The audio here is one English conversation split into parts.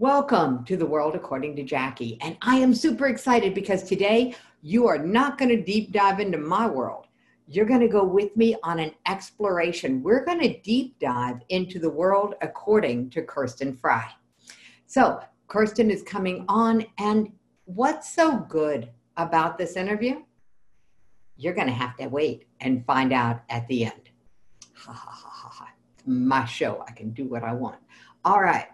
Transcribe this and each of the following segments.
Welcome to the world according to Jackie. And I am super excited because today you are not going to deep dive into my world. You're going to go with me on an exploration. We're going to deep dive into the world according to Kirsten Frey. So, Kirsten is coming on, and what's so good about this interview? You're going to have to wait and find out at the end. Ha ha ha ha ha. My show. I can do what I want. All right.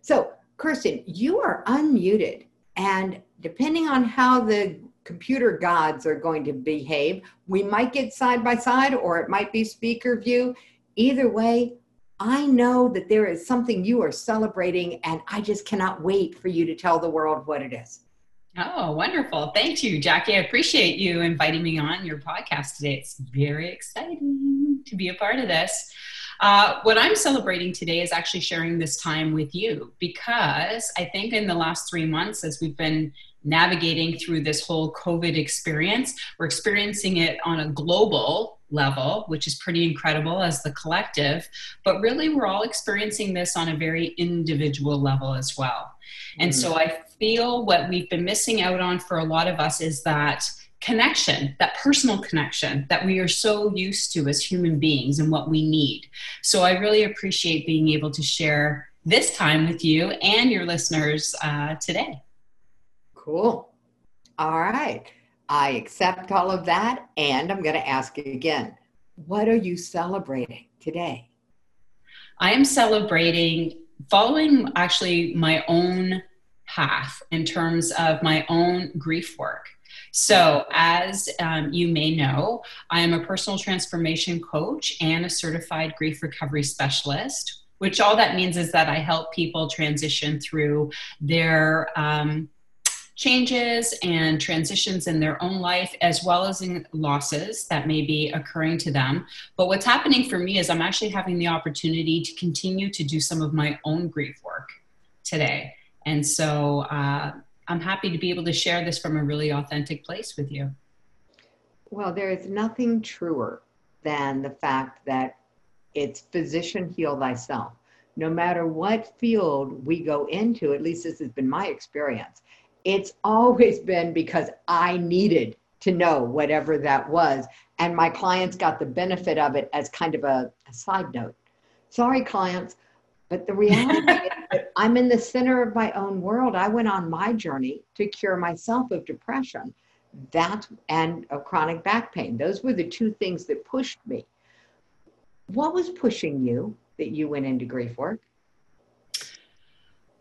So, Kirsten, you are unmuted, and depending on how the computer gods are going to behave, we might get side by side or it might be speaker view. Either way, I know that there is something you are celebrating, and I just cannot wait for you to tell the world what it is. Oh, wonderful. Thank you, Jackie. I appreciate you inviting me on your podcast today. It's very exciting to be a part of this. Uh, what I'm celebrating today is actually sharing this time with you because I think in the last three months, as we've been navigating through this whole COVID experience, we're experiencing it on a global level, which is pretty incredible as the collective, but really we're all experiencing this on a very individual level as well. And mm-hmm. so I feel what we've been missing out on for a lot of us is that connection, that personal connection that we are so used to as human beings and what we need. So I really appreciate being able to share this time with you and your listeners uh, today. Cool. All right. I accept all of that. And I'm going to ask you again what are you celebrating today? I am celebrating following actually my own path in terms of my own grief work. So, as um, you may know, I am a personal transformation coach and a certified grief recovery specialist, which all that means is that I help people transition through their um, changes and transitions in their own life, as well as in losses that may be occurring to them. But what's happening for me is I'm actually having the opportunity to continue to do some of my own grief work today. And so, uh, I'm happy to be able to share this from a really authentic place with you. Well, there is nothing truer than the fact that it's physician heal thyself. No matter what field we go into, at least this has been my experience, it's always been because I needed to know whatever that was. And my clients got the benefit of it as kind of a, a side note. Sorry, clients, but the reality I'm in the center of my own world. I went on my journey to cure myself of depression. That and of chronic back pain. Those were the two things that pushed me. What was pushing you that you went into grief work?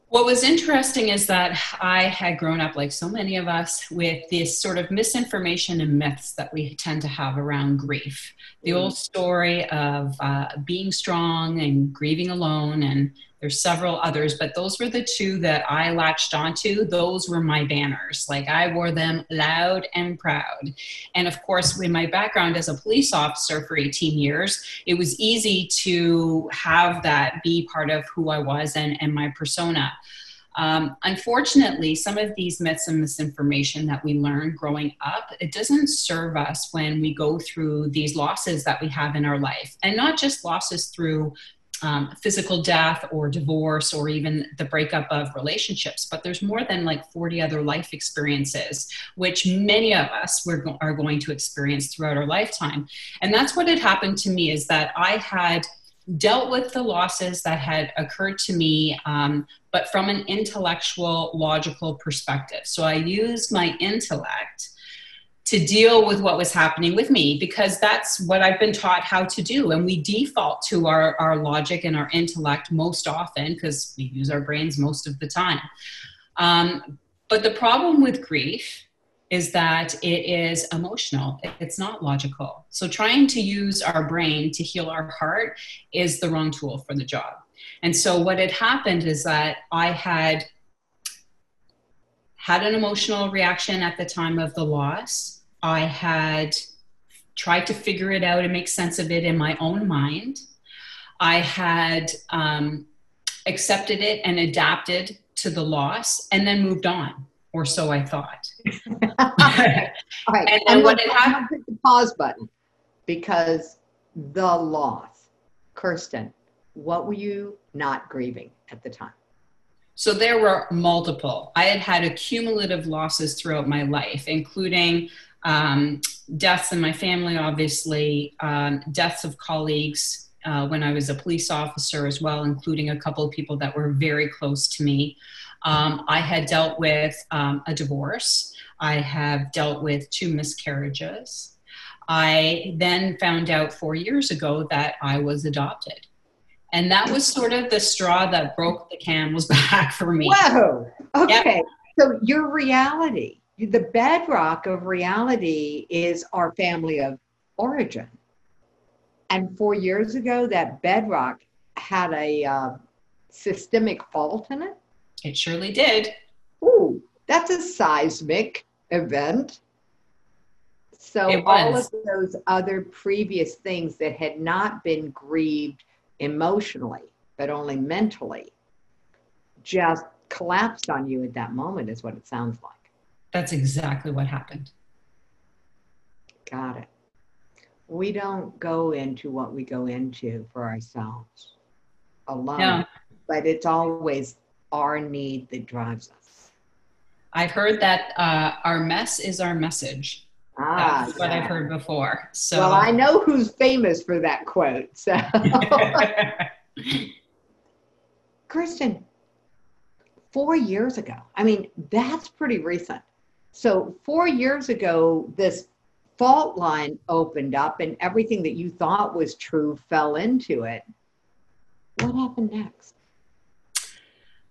What was interesting is that I had grown up, like so many of us, with this sort of misinformation and myths that we tend to have around grief. The old story of uh, being strong and grieving alone, and there's several others, but those were the two that I latched onto. Those were my banners. Like I wore them loud and proud. And of course, with my background as a police officer for 18 years, it was easy to have that be part of who I was and, and my persona. Um, unfortunately, some of these myths and misinformation that we learn growing up, it doesn't serve us when we go through these losses that we have in our life. And not just losses through um, physical death or divorce or even the breakup of relationships, but there's more than like 40 other life experiences, which many of us go- are going to experience throughout our lifetime. And that's what had happened to me is that I had dealt with the losses that had occurred to me, um, but from an intellectual, logical perspective. So I used my intellect to deal with what was happening with me because that's what I've been taught how to do. And we default to our, our logic and our intellect most often because we use our brains most of the time. Um, but the problem with grief is that it is emotional, it's not logical. So, trying to use our brain to heal our heart is the wrong tool for the job. And so, what had happened is that I had had an emotional reaction at the time of the loss. I had tried to figure it out and make sense of it in my own mind. I had um, accepted it and adapted to the loss and then moved on or so I thought. All right. And, and what it happened, the pause button because the loss, Kirsten, what were you not grieving at the time? So there were multiple. I had had accumulative losses throughout my life, including um, deaths in my family, obviously, um, deaths of colleagues uh, when I was a police officer as well, including a couple of people that were very close to me. Um, I had dealt with um, a divorce. I have dealt with two miscarriages. I then found out four years ago that I was adopted. And that was sort of the straw that broke the camel's back for me. Whoa. Okay. Yep. So your reality, the bedrock of reality is our family of origin. And four years ago, that bedrock had a uh, systemic fault in it. It surely did. Ooh, that's a seismic event. So all of those other previous things that had not been grieved emotionally, but only mentally, just collapsed on you at that moment, is what it sounds like. That's exactly what happened. Got it. We don't go into what we go into for ourselves alone, no. but it's always our need that drives us. I've heard that uh, our mess is our message. Ah, That's what yeah. I've heard before. So well, I know who's famous for that quote. So, Kristen, four years ago. I mean, that's pretty recent. So four years ago, this fault line opened up, and everything that you thought was true fell into it. What happened next?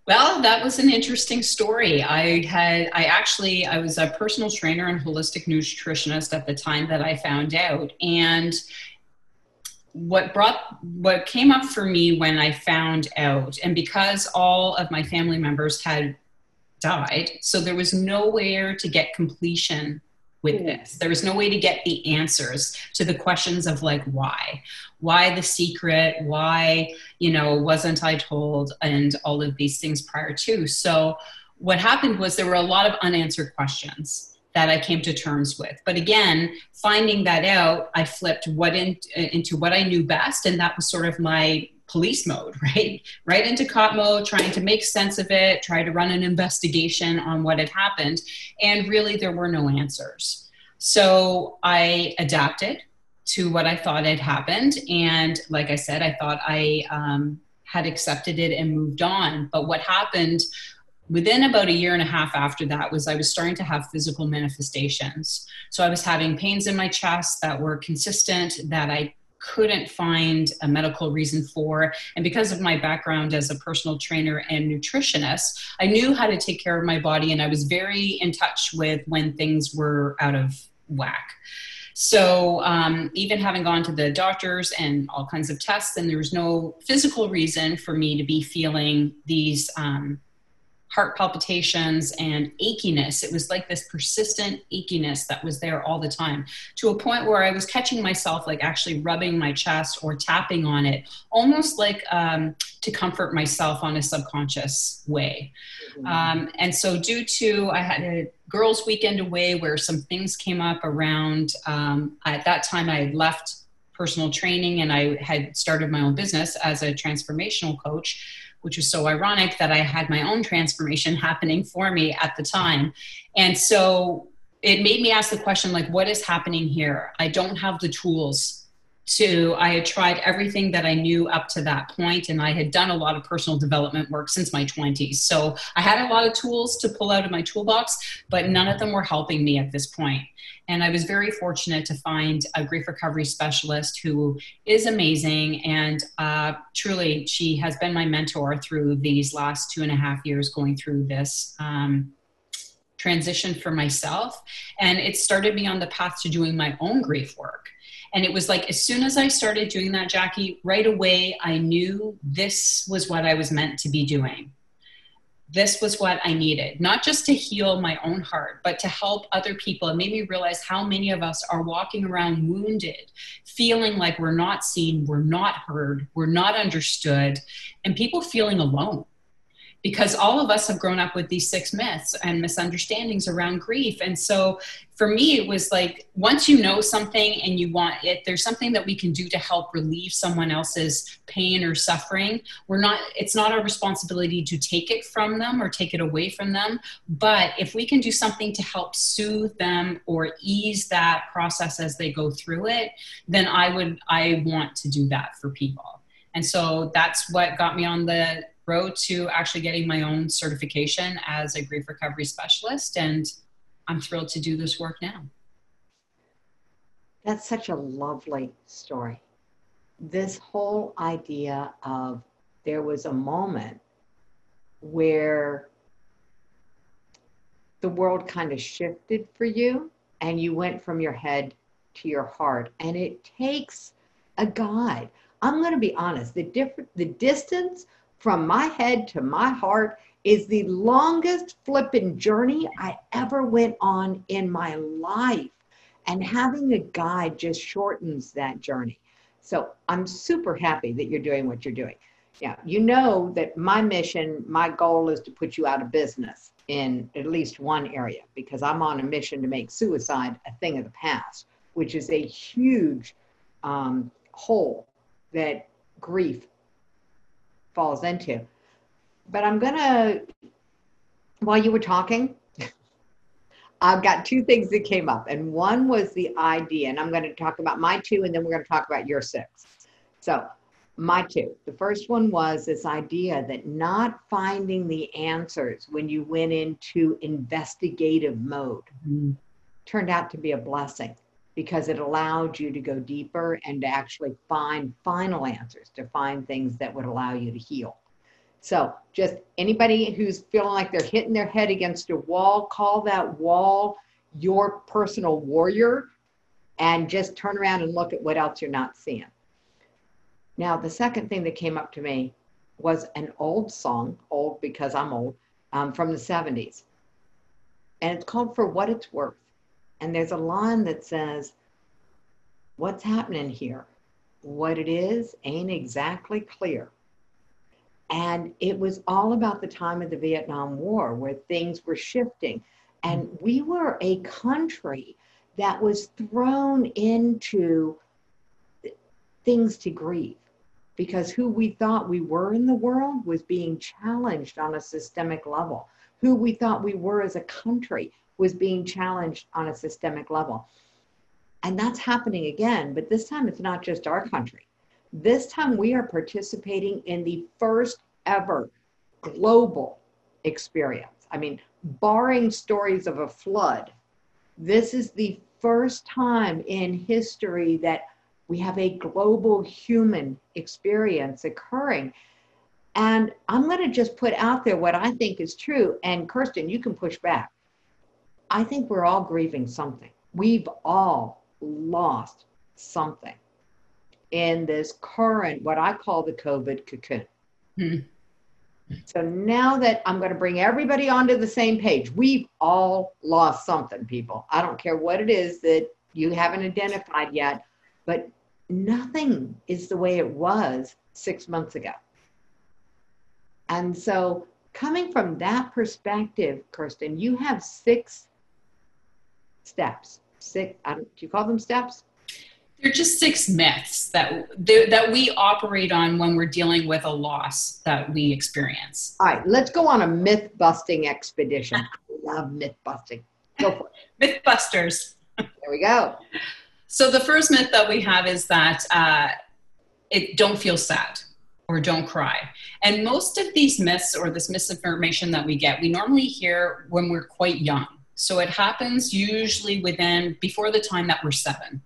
Well, that was an interesting story. I had, I actually, I was a personal trainer and holistic nutritionist at the time that I found out. And what brought, what came up for me when I found out, and because all of my family members had died, so there was nowhere to get completion with hmm. this. There was no way to get the answers to the questions of like why, why the secret, why you know wasn't I told, and all of these things prior to. So what happened was there were a lot of unanswered questions that I came to terms with. But again, finding that out, I flipped what in, into what I knew best, and that was sort of my police mode, right? Right into cop mode, trying to make sense of it, try to run an investigation on what had happened. And really, there were no answers. So I adapted to what I thought had happened. And like I said, I thought I um, had accepted it and moved on. But what happened within about a year and a half after that was I was starting to have physical manifestations. So I was having pains in my chest that were consistent, that I couldn't find a medical reason for. And because of my background as a personal trainer and nutritionist, I knew how to take care of my body and I was very in touch with when things were out of whack. So, um, even having gone to the doctors and all kinds of tests, and there was no physical reason for me to be feeling these um, heart palpitations and achiness. It was like this persistent achiness that was there all the time to a point where I was catching myself like actually rubbing my chest or tapping on it, almost like um, to comfort myself on a subconscious way. Mm-hmm. Um, and so, due to I had a girls' weekend away where some things came up around, um, at that time I had left personal training and I had started my own business as a transformational coach which was so ironic that I had my own transformation happening for me at the time. And so it made me ask the question like, what is happening here? I don't have the tools to i had tried everything that i knew up to that point and i had done a lot of personal development work since my 20s so i had a lot of tools to pull out of my toolbox but none of them were helping me at this point. and i was very fortunate to find a grief recovery specialist who is amazing and uh, truly she has been my mentor through these last two and a half years going through this um, transition for myself. And it started me on the path to doing my own grief work and it was like, as soon as I started doing that, Jackie, right away, I knew this was what I was meant to be doing. This was what I needed, not just to heal my own heart, but to help other people. It made me realize how many of us are walking around wounded, feeling like we're not seen, we're not heard, we're not understood, and people feeling alone because all of us have grown up with these six myths and misunderstandings around grief. And so for me, it was like once you know something and you want it, there's something that we can do to help relieve someone else's pain or suffering. We're not, it's not our responsibility to take it from them or take it away from them. But if we can do something to help soothe them or ease that process as they go through it, then I would, I want to do that for people. And so that's what got me on the road to actually getting my own certification as a grief recovery specialist. And I'm thrilled to do this work now. That's such a lovely story. This whole idea of there was a moment where the world kind of shifted for you and you went from your head to your heart and it takes a guide i'm going to be honest the different the distance from my head to my heart is the longest flipping journey I ever went on in my life. And having a guide just shortens that journey. So I'm super happy that you're doing what you're doing. Yeah, you know that my mission, my goal is to put you out of business in at least one area because I'm on a mission to make suicide a thing of the past, which is a huge um, hole that grief falls into. But I'm going to, while you were talking, I've got two things that came up. And one was the idea, and I'm going to talk about my two, and then we're going to talk about your six. So, my two. The first one was this idea that not finding the answers when you went into investigative mode mm-hmm. turned out to be a blessing because it allowed you to go deeper and to actually find final answers, to find things that would allow you to heal. So, just anybody who's feeling like they're hitting their head against a wall, call that wall your personal warrior and just turn around and look at what else you're not seeing. Now, the second thing that came up to me was an old song, old because I'm old, um, from the 70s. And it's called For What It's Worth. And there's a line that says, What's happening here? What it is ain't exactly clear. And it was all about the time of the Vietnam War where things were shifting. And we were a country that was thrown into things to grieve because who we thought we were in the world was being challenged on a systemic level. Who we thought we were as a country was being challenged on a systemic level. And that's happening again, but this time it's not just our country. This time we are participating in the first ever global experience. I mean, barring stories of a flood, this is the first time in history that we have a global human experience occurring. And I'm going to just put out there what I think is true. And Kirsten, you can push back. I think we're all grieving something. We've all lost something in this current, what I call the COVID cocoon. Hmm. So now that I'm going to bring everybody onto the same page, we've all lost something, people. I don't care what it is that you haven't identified yet, but nothing is the way it was six months ago. And so, coming from that perspective, Kirsten, you have six steps. Six, do you call them steps? They're just six myths that that we operate on when we're dealing with a loss that we experience. All right, let's go on a myth busting expedition. I love myth busting. Go for it. Mythbusters. There we go. So the first myth that we have is that uh, it don't feel sad or don't cry. And most of these myths or this misinformation that we get, we normally hear when we're quite young. So it happens usually within before the time that we're seven.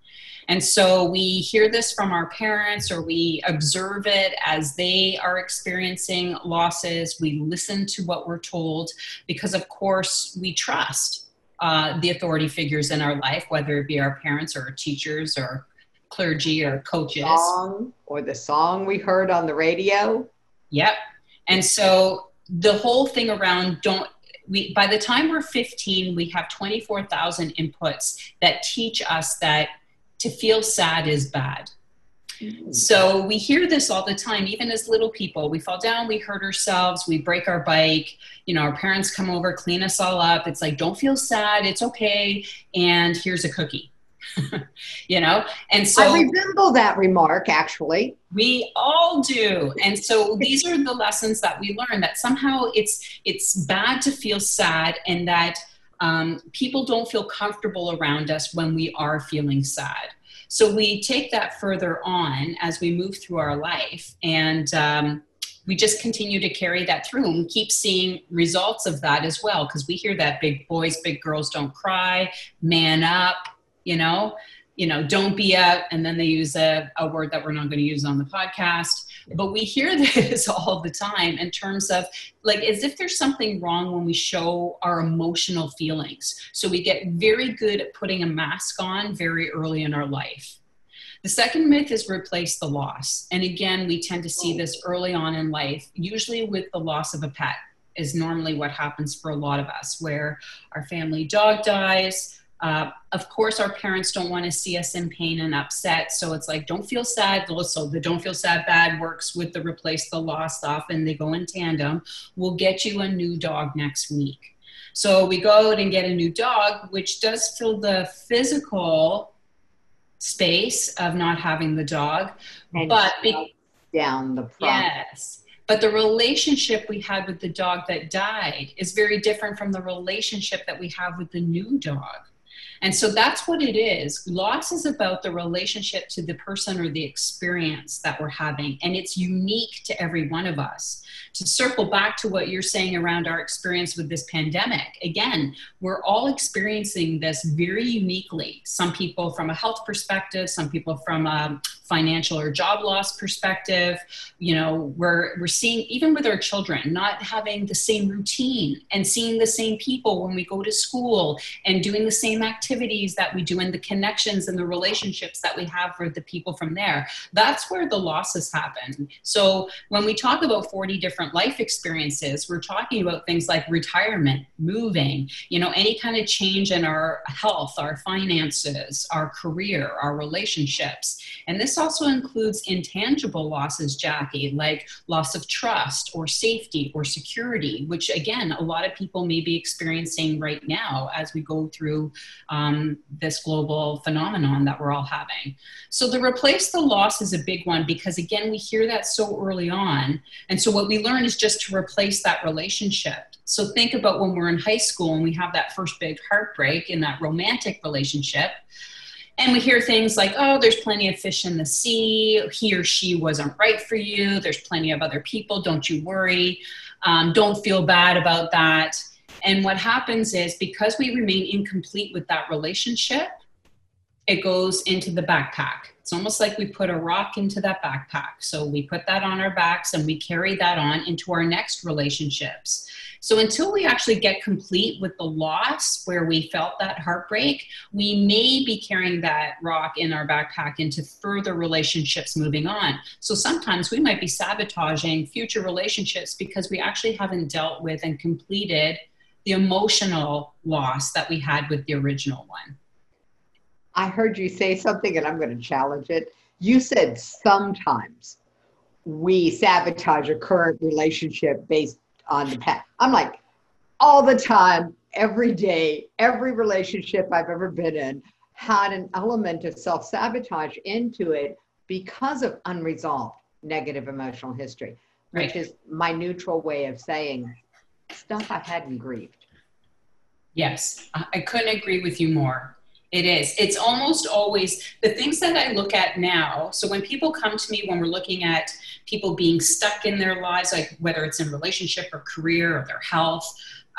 And so we hear this from our parents or we observe it as they are experiencing losses. We listen to what we're told because, of course, we trust uh, the authority figures in our life, whether it be our parents or our teachers or clergy or coaches. Song or the song we heard on the radio. Yep. And so the whole thing around don't we by the time we're 15 we have 24,000 inputs that teach us that to feel sad is bad. So we hear this all the time, even as little people. We fall down, we hurt ourselves, we break our bike. You know, our parents come over, clean us all up. It's like, don't feel sad, it's okay. And here's a cookie. you know, and so I resemble that remark actually. We all do. And so these are the lessons that we learn that somehow it's it's bad to feel sad and that um, people don't feel comfortable around us when we are feeling sad. So we take that further on as we move through our life, and um, we just continue to carry that through and keep seeing results of that as well. Because we hear that big boys, big girls don't cry, man up, you know you know, don't be a, and then they use a, a word that we're not going to use on the podcast. But we hear this all the time in terms of like as if there's something wrong when we show our emotional feelings. So we get very good at putting a mask on very early in our life. The second myth is replace the loss. And again, we tend to see this early on in life, usually with the loss of a pet, is normally what happens for a lot of us, where our family dog dies uh, of course, our parents don't want to see us in pain and upset. So it's like, don't feel sad. So the don't feel sad bad works with the replace the lost often. They go in tandem. We'll get you a new dog next week. So we go out and get a new dog, which does fill the physical space of not having the dog. And but be- down the Yes. But the relationship we had with the dog that died is very different from the relationship that we have with the new dog. And so that's what it is. Loss is about the relationship to the person or the experience that we're having, and it's unique to every one of us. To circle back to what you're saying around our experience with this pandemic, again, we're all experiencing this very uniquely. Some people from a health perspective, some people from a financial or job loss perspective. You know, we're we're seeing even with our children not having the same routine and seeing the same people when we go to school and doing the same activities that we do and the connections and the relationships that we have with the people from there. That's where the losses happen. So when we talk about 40 different life experiences, we're talking about things like retirement, moving, you know, any kind of change in our health, our finances, our career, our relationships. And this also includes intangible losses, Jackie, like loss of trust or safety or security, which again, a lot of people may be experiencing right now as we go through um, this global phenomenon that we're all having. So the replace the loss is a big one because again, we hear that so early on. And so what we learn is just to replace that relationship. So think about when we're in high school and we have that first big heartbreak in that romantic relationship and we hear things like, oh, there's plenty of fish in the sea. He or she wasn't right for you. There's plenty of other people. Don't you worry. Um, don't feel bad about that. And what happens is because we remain incomplete with that relationship, it goes into the backpack. It's almost like we put a rock into that backpack. So we put that on our backs and we carry that on into our next relationships. So until we actually get complete with the loss where we felt that heartbreak, we may be carrying that rock in our backpack into further relationships moving on. So sometimes we might be sabotaging future relationships because we actually haven't dealt with and completed the emotional loss that we had with the original one. I heard you say something and I'm going to challenge it. You said sometimes we sabotage a current relationship based on the past. I'm like, all the time, every day, every relationship I've ever been in had an element of self sabotage into it because of unresolved negative emotional history, right. which is my neutral way of saying stuff I hadn't grieved. Yes, I couldn't agree with you more. It is. It's almost always the things that I look at now. So when people come to me when we're looking at people being stuck in their lives, like whether it's in relationship or career or their health,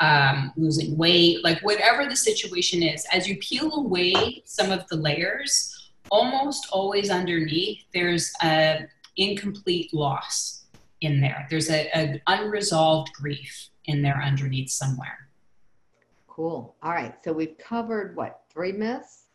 um, losing weight, like whatever the situation is, as you peel away some of the layers, almost always underneath there's an incomplete loss in there. There's an unresolved grief in there underneath somewhere. Cool. All right. So we've covered what three myths.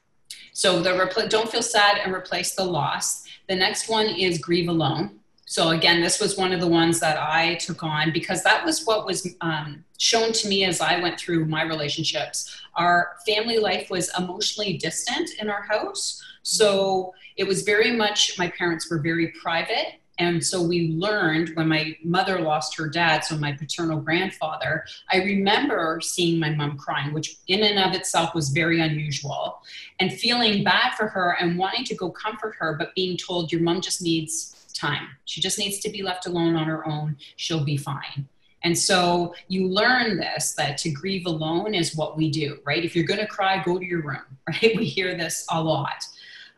So the repl- don't feel sad and replace the loss. The next one is grieve alone. So again, this was one of the ones that I took on because that was what was um, shown to me as I went through my relationships. Our family life was emotionally distant in our house. So it was very much, my parents were very private. And so we learned when my mother lost her dad, so my paternal grandfather, I remember seeing my mom crying, which in and of itself was very unusual, and feeling bad for her and wanting to go comfort her, but being told your mom just needs time. She just needs to be left alone on her own. She'll be fine. And so you learn this that to grieve alone is what we do, right? If you're going to cry, go to your room, right? We hear this a lot.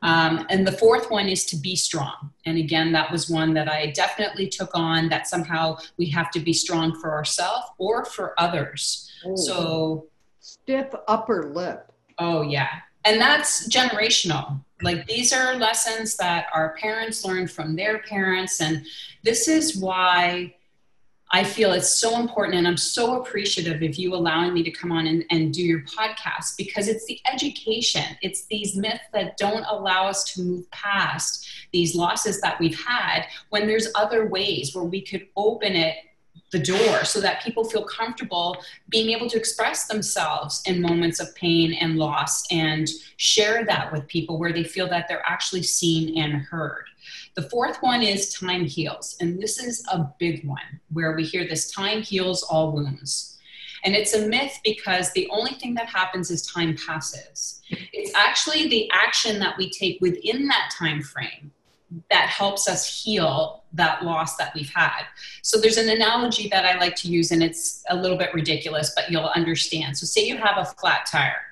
Um, and the fourth one is to be strong. And again, that was one that I definitely took on that somehow we have to be strong for ourselves or for others. Oh, so, stiff upper lip. Oh, yeah. And that's generational. Like these are lessons that our parents learned from their parents. And this is why I feel it's so important and I'm so appreciative of you allowing me to come on and, and do your podcast because it's the education. It's these myths that don't allow us to move past these losses that we've had when there's other ways where we could open it the door so that people feel comfortable being able to express themselves in moments of pain and loss and share that with people where they feel that they're actually seen and heard. The fourth one is time heals. And this is a big one where we hear this time heals all wounds. And it's a myth because the only thing that happens is time passes. It's actually the action that we take within that time frame that helps us heal that loss that we've had. So there's an analogy that I like to use, and it's a little bit ridiculous, but you'll understand. So, say you have a flat tire.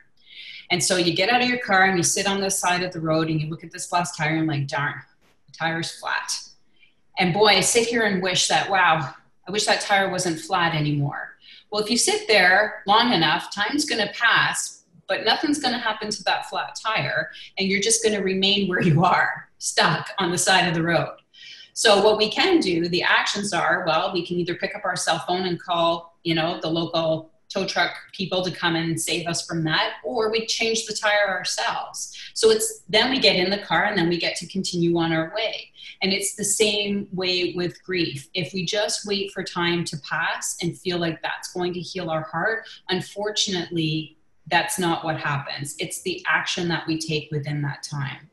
And so you get out of your car and you sit on the side of the road and you look at this flat tire and like, darn, the tire's flat. And boy, I sit here and wish that, wow, I wish that tire wasn't flat anymore. Well, if you sit there long enough, time's going to pass, but nothing's going to happen to that flat tire, and you're just going to remain where you are, stuck on the side of the road. So what we can do, the actions are, well, we can either pick up our cell phone and call, you know, the local tow truck people to come and save us from that, or we change the tire ourselves. So it's then we get in the car and then we get to continue on our way. And it's the same way with grief. If we just wait for time to pass and feel like that's going to heal our heart, unfortunately, that's not what happens. It's the action that we take within that time.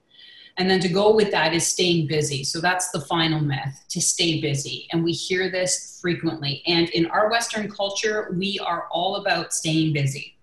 And then to go with that is staying busy. So that's the final myth to stay busy. And we hear this frequently. And in our Western culture, we are all about staying busy.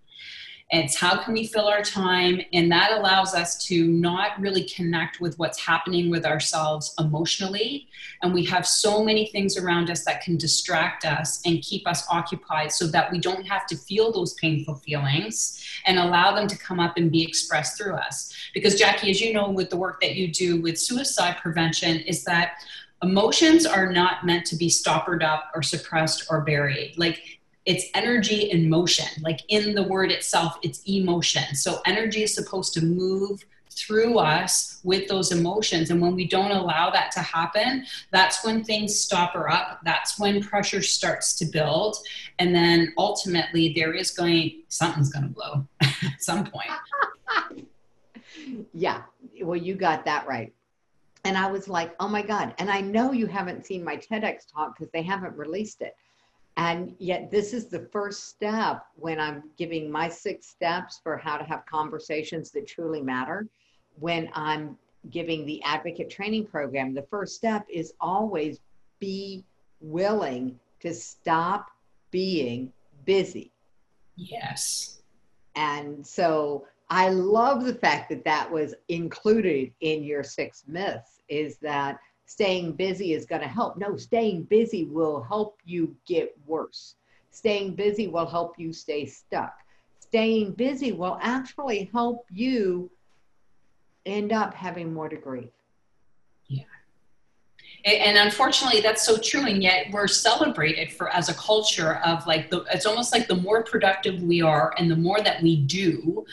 It's how can we fill our time? And that allows us to not really connect with what's happening with ourselves emotionally. And we have so many things around us that can distract us and keep us occupied so that we don't have to feel those painful feelings and allow them to come up and be expressed through us. Because, Jackie, as you know, with the work that you do with suicide prevention, is that emotions are not meant to be stoppered up or suppressed or buried. Like it's energy in motion. Like in the word itself it's emotion. So energy is supposed to move through us with those emotions. And when we don't allow that to happen that's when things stop or up. That's when pressure starts to build. And then ultimately there is going something's going to blow at some point. Yeah. Well you got that right. And i was like oh my god. And i know you haven't seen my tedx talk because they haven't released it and yet, this is the first step when I'm giving my six steps for how to have conversations that truly matter. When I'm giving the advocate training program, the first step is always be willing to stop being busy. Yes. And so I love the fact that that was included in your six myths is that staying busy is going to help. No, staying busy will help you get worse. Staying busy will help you stay stuck. Staying busy will actually help you end up having more to grieve. Yeah. And unfortunately, that's so true. And yet, we're celebrated for as a culture of like the. It's almost like the more productive we are, and the more that we do,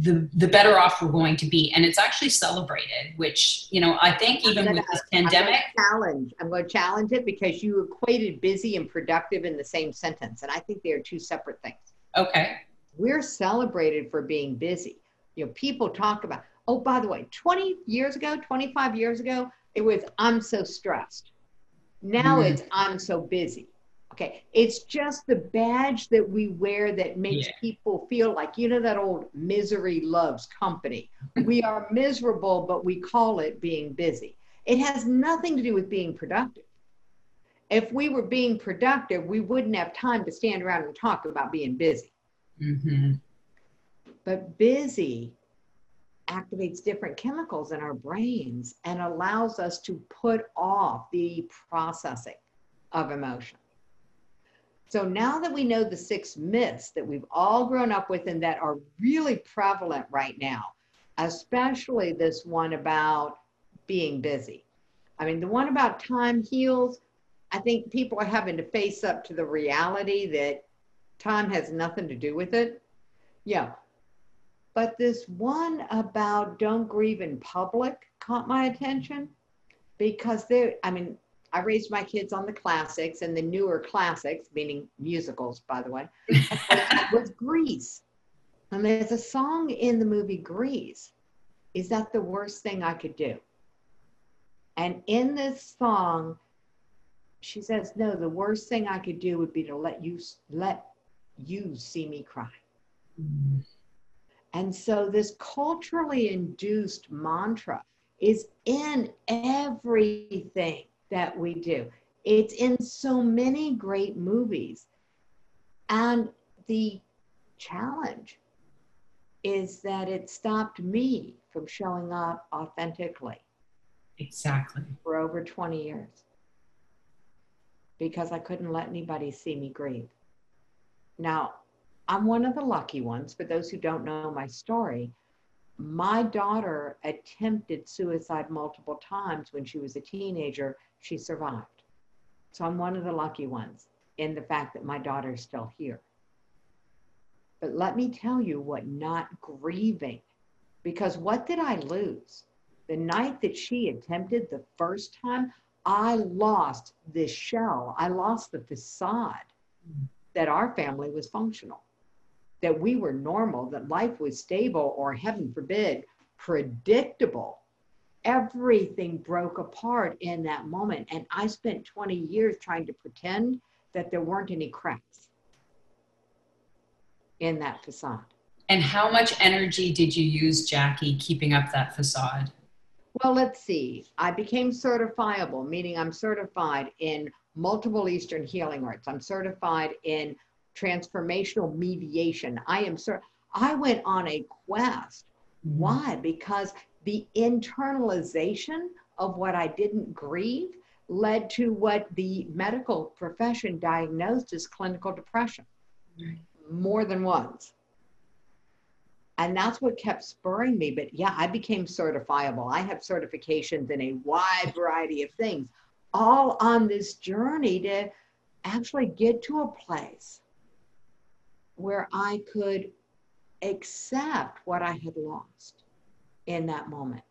the the better off we're going to be. And it's actually celebrated which you know i think even gonna, with this pandemic I'm challenge i'm going to challenge it because you equated busy and productive in the same sentence. And i think they are two separate things. Okay. We're celebrated for being busy. You know people talk about oh by the way 20 years ago 25 years ago it was i'm so stressed. Now mm-hmm. it's i'm so busy Okay, it's just the badge that we wear that makes Yeah. people feel like, you know, that old misery loves company. we are miserable, but we call it being busy. It has nothing to do with being productive. If we were being productive, we wouldn't have time to stand around and talk about being busy. hmm But busy activates different chemicals in our brains and allows us to put off the processing of emotion. So now that we know the six myths that we've all grown up with and that are really prevalent right now, especially this one about being busy. I mean, the one about time heals, I think people are having to face up to the reality that time has nothing to do with it. Yeah. But this one about don't grieve in public caught my attention because there, I mean, I raised my kids on the classics and the newer classics, meaning musicals, by the way, was Grease. And there's a song in the movie Grease. Is that the worst thing I could do? And in this song, she says, "No, the worst thing I could do would be to let you let you see me cry." And so this culturally induced mantra is in everything that we do. It's in so many great movies. And the challenge is that it stopped me from showing up authentically Exactly. for over 20 years because I couldn't let anybody see me grieve. Now, I'm one of the lucky ones. For those who don't know my story, my daughter attempted suicide multiple times when she was a teenager. She survived. So I'm one of the lucky ones in the fact that my daughter is still here. But let me tell you what not grieving, because what did I lose? The night that she attempted the first time, I lost this shell. I lost the facade that our family was functional, that we were normal, that life was stable, or heaven forbid, predictable. Everything broke apart in that moment. And I spent 20 years trying to pretend that there weren't any cracks in that facade. And how much energy did you use, Jackie, keeping up that facade? Well, let's see. I became certifiable, meaning I'm certified in multiple Eastern healing arts. I'm certified in transformational mediation. I am cer- I went on a quest. Mm-hmm. Why? Because the internalization of what I didn't grieve led to what the medical profession diagnosed as clinical depression Right. more than once. And that's what kept spurring me. But yeah, I became certifiable. I have certifications in a wide variety of things, all on this journey to actually get to a place where I could accept what I had lost in that moment.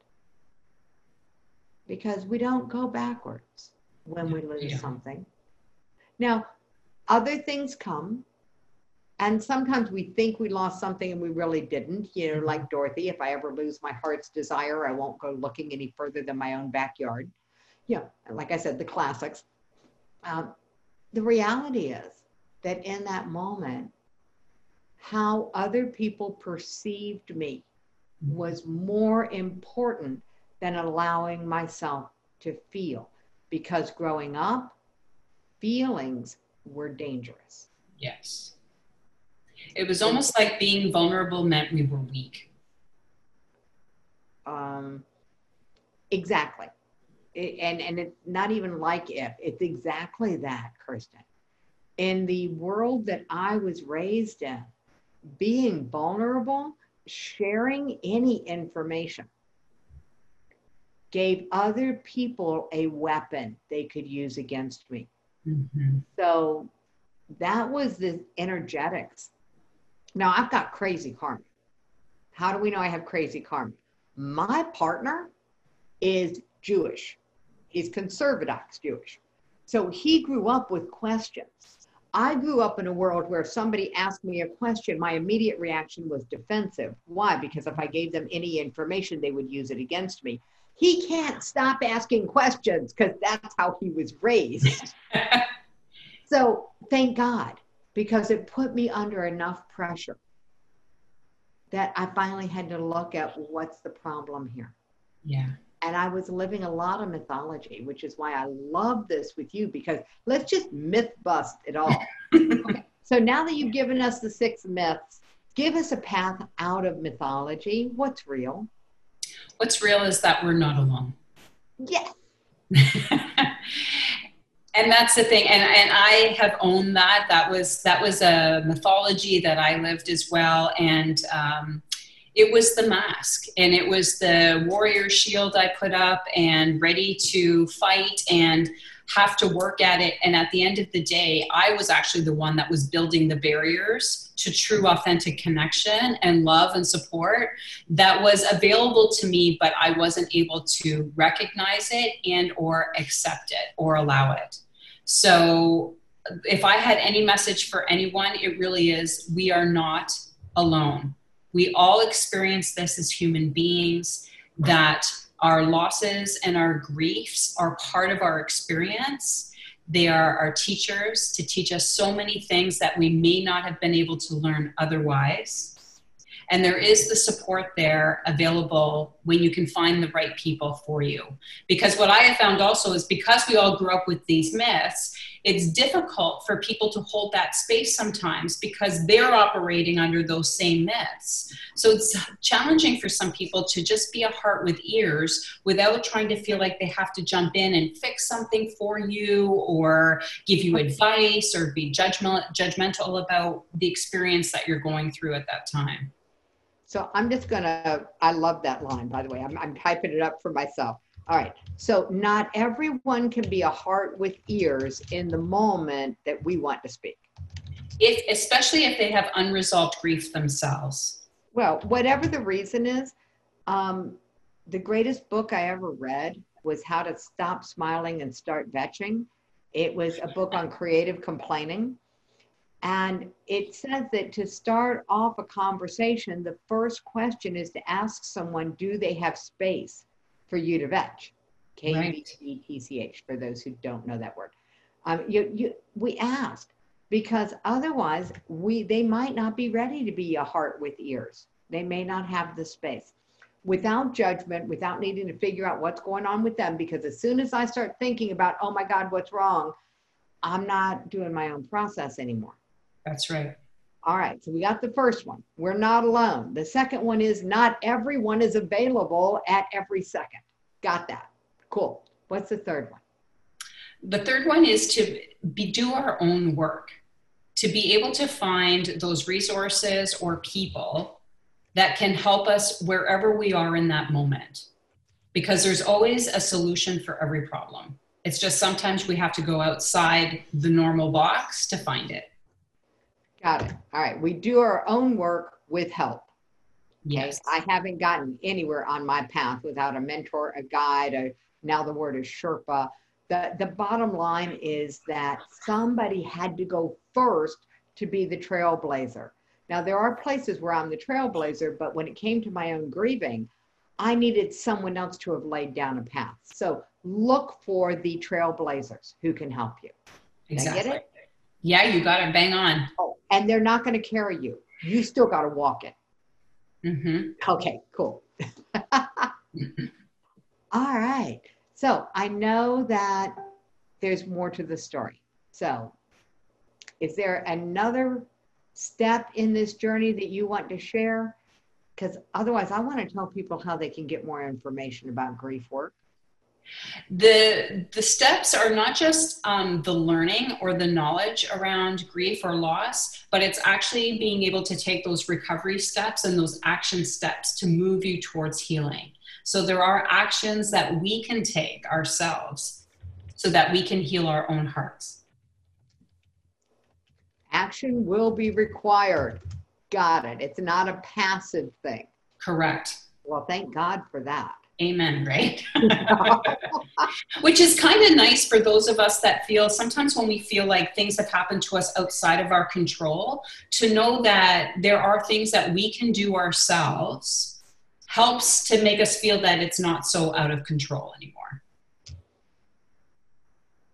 Because we don't go backwards when we lose Yeah. something. Now, other things come and sometimes we think we lost something and we really didn't. You know, like Dorothy, if I ever lose my heart's desire, I won't go looking any further than my own backyard. Yeah, and like I said, the classics. Um, the reality is that in that moment, how other people perceived me was more important than allowing myself to feel. Because growing up, feelings were dangerous. Yes. It was almost like being vulnerable meant we were weak. Um, exactly. It- and and it's not even like if it's exactly that, Kirsten. In the world that I was raised in, being vulnerable, sharing any information gave other people a weapon they could use against me. Mhm. So that was the energetics. Now I've got crazy karma. How do we know I have crazy karma? My partner is Jewish. He's conservadox Jewish. So he grew up with questions. I grew up in a world where if somebody asked me a question, my immediate reaction was defensive. Why? Because if I gave them any information, they would use it against me. He can't stop asking questions because that's how he was raised. So thank God, because it put me under enough pressure that I finally had to look at what's the problem here. Yeah. And I was living a lot of mythology, which is why I love this with you because let's just myth bust it all. okay. So now that you've given us the six myths, give us a path out of mythology. What's real? What's real is that we're not alone. Yes. and that's the thing and and i have owned that that was that was a mythology that i lived as well and um, it was the mask and it was the warrior shield i put up and ready to fight and have to work at it and at the end of the day i was actually the one that was building the barriers to true authentic connection and love and support that was available to me but i wasn't able to recognize it and or accept it or allow it so if I had any message for anyone, it really is we are not alone. We all experience this as human beings, that our losses and our griefs are part of our experience. They are our teachers to teach us so many things that we may not have been able to learn otherwise. And there is the support there available when you can find the right people for you. Because what I have found also is because we all grew up with these myths, it's difficult for people to hold that space sometimes because they're operating under those same myths. So it's challenging for some people to just be a heart with ears without trying to feel like they have to jump in and fix something for you or give you advice or be judgmental about the experience that you're going through at that time. So I'm just gonna, I love that line, by the way. I'm, I'm typing it up for myself. All right. So not everyone can be a heart with ears in the moment that we want to speak. If, especially if they have unresolved grief themselves. Well, whatever the reason is, um, the greatest book I ever read was How to Stop Smiling and Start Kvetching. It was a book on creative complaining. And it says that to start off a conversation, the first question is to ask someone, do they have space for you to kvetch? K E T C H, for those who don't know that word. Um, you, you, we ask because otherwise we they might not be ready to be a heart with ears. They may not have the space without judgment, without needing to figure out what's going on with them. Because as soon as I start thinking about, oh my God, what's wrong, I'm not doing my own process anymore. That's right. All right, so we got the first one. We're not alone. The second one is not everyone is available at every second. Got that. Cool. What's the third one? The third one is to be do our own work, to be able to find those resources or people that can help us wherever we are in that moment. Because there's always a solution for every problem. It's just sometimes we have to go outside the normal box to find it. Got it. All right. We do our own work with help. Yes. I haven't gotten anywhere on my path without a mentor, a guide, a, now the word is Sherpa. The, the bottom line is that somebody had to go first to be the trailblazer. Now, there are places where I'm the trailblazer, but when it came to my own grieving, I needed someone else to have laid down a path. So look for the trailblazers who can help you. Exactly. Yeah, you got it bang on. Oh, and they're not going to carry you. You still got to walk it. Mm-hmm. Okay, cool. All right. So I know that there's more to the story. So, is there another step in this journey that you want to share? Because otherwise, I want to tell people how they can get more information about grief work the the steps are not just um, the learning or the knowledge around grief or loss but it's actually being able to take those recovery steps and those action steps to move you towards healing. So there are actions that we can take ourselves so that we can heal our own hearts. Action will be required. Got it. It's not a passive thing. Correct. Well thank god for that Amen, right? Which is kind of nice for those of us that feel sometimes when we feel like things have happened to us outside of our control, to know that there are things that we can do ourselves helps to make us feel that it's not so out of control anymore.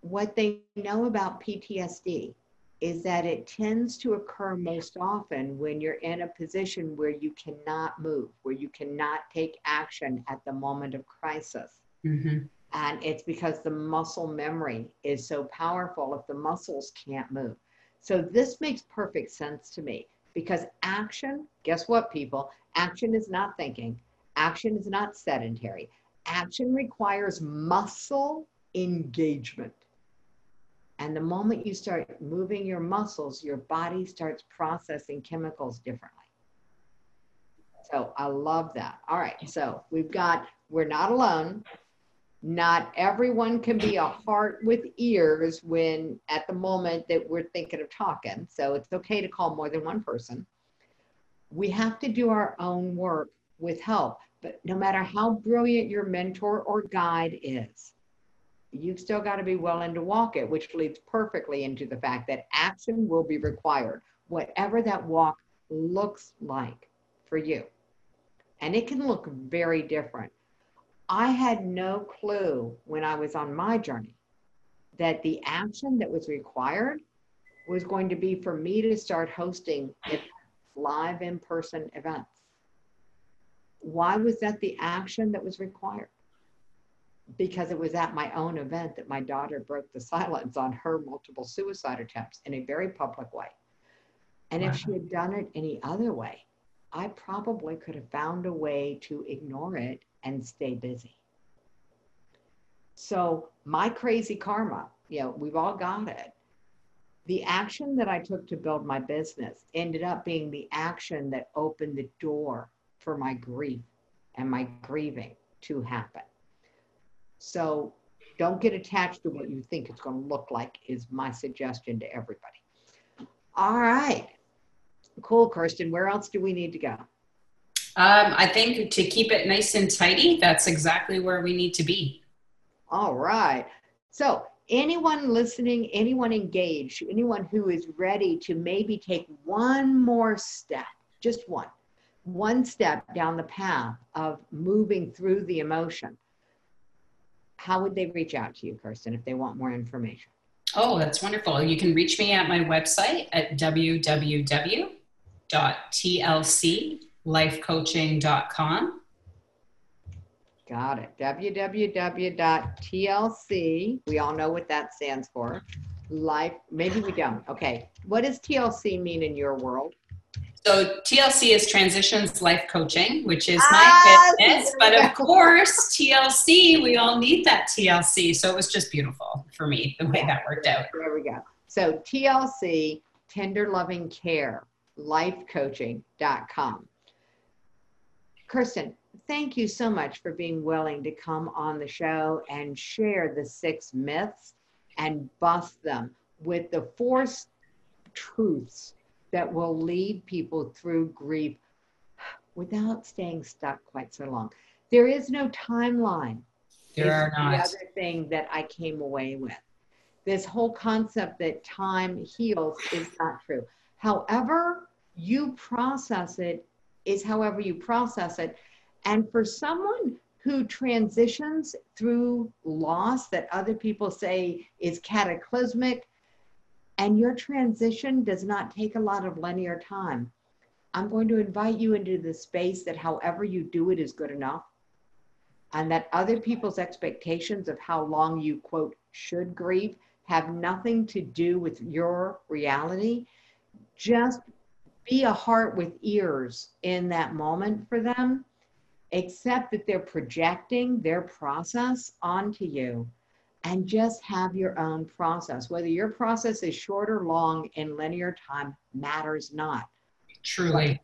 what they know about PTSD is that it tends to occur most often when you're in a position where you cannot move, where you cannot take action at the moment of crisis. Mm-hmm. And it's because the muscle memory is so powerful if the muscles can't move. So this makes perfect sense to me because action, guess what, people? Action is not thinking, action is not sedentary. Action requires muscle engagement. And the moment you start moving your muscles, your body starts processing chemicals differently. So I love that. All right. So we've got, we're not alone. Not everyone can be a heart with ears when at the moment that we're thinking of talking. So it's okay to call more than one person. We have to do our own work with help. But no matter how brilliant your mentor or guide is, you've still got to be willing to walk it, which leads perfectly into the fact that action will be required, whatever that walk looks like for you. And it can look very different. I had no clue when I was on my journey that the action that was required was going to be for me to start hosting live in person events. Why was that the action that was required? Because it was at my own event that my daughter broke the silence on her multiple suicide attempts in a very public way. And wow. if she had done it any other way, I probably could have found a way to ignore it and stay busy. So, my crazy karma, you know, we've all got it. The action that I took to build my business ended up being the action that opened the door for my grief and my grieving to happen. So don't get attached to what you think it's going to look like, is my suggestion to everybody. All right. Cool, Kirsten. Where else do we need to go? Um, I think to keep it nice and tidy, that's exactly where we need to be. All right. So, anyone listening, anyone engaged, anyone who is ready to maybe take one more step, just one, one step down the path of moving through the emotion, how would they reach out to you, Kirsten, if they want more information? Oh, that's wonderful. You can reach me at my website at www.tlclifecoaching.com. Got it. www.tlc. We all know what that stands for. Life. Maybe we don't. Okay. What does TLC mean in your world? So TLC is Transitions Life Coaching, which is my ah, business. But of course, TLC, we all need that TLC. So it was just beautiful for me the way that worked out. There we go. So TLC, Tender Loving Care, lifecoaching.com. Kirsten, thank you so much for being willing to come on the show and share the six myths and bust them with the four truths that will lead people through grief without staying stuck quite so long. There is no timeline. There are not. The other thing that I came away with. This whole concept that time heals is not true. However, you process it is however you process it. And for someone who transitions through loss that other people say is cataclysmic, and your transition does not take a lot of linear time, I'm going to invite you into the space that however you do it is good enough. And that other people's expectations of how long you, quote, should grieve have nothing to do with your reality. Just be a heart with ears in that moment for them, accept that they're projecting their process onto you and just have your own process. Whether your process is short or long in linear time matters not. Truly.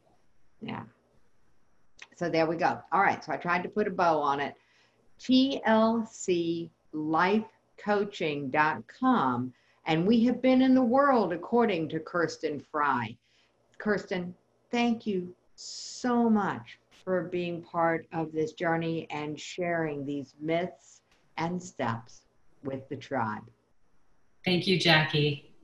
Yeah. So there we go. All right. So I tried to put a bow on it. TLClifecoaching.com. And we have been in the world according to Kirsten Frey. Kirsten, thank you so much for being part of this journey and sharing these myths and steps with the tribe. Thank you, Jackie.